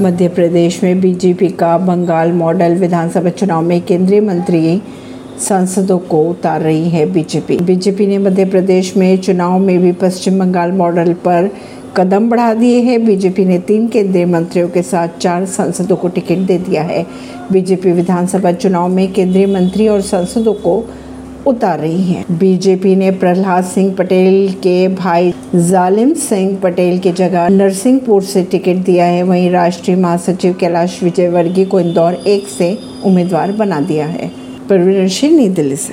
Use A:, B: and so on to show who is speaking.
A: मध्य प्रदेश में बीजेपी का बंगाल मॉडल विधानसभा चुनाव में केंद्रीय मंत्री सांसदों को उतार रही है बीजेपी। बीजेपी ने मध्य प्रदेश में चुनाव में भी पश्चिम बंगाल मॉडल पर कदम बढ़ा दिए हैं। बीजेपी ने तीन केंद्रीय मंत्रियों के साथ चार सांसदों को टिकट दे दिया है। बीजेपी विधानसभा चुनाव में केंद्रीय मंत्री और सांसदों को उतार रही हैं। बीजेपी ने प्रहलाद सिंह पटेल के भाई जालिम सिंह पटेल की जगह नरसिंहपुर से टिकट दिया है। वहीं राष्ट्रीय महासचिव कैलाश विजयवर्गीय को इंदौर एक से उम्मीदवार बना दिया है। परवीन सिंह, नई दिल्ली से।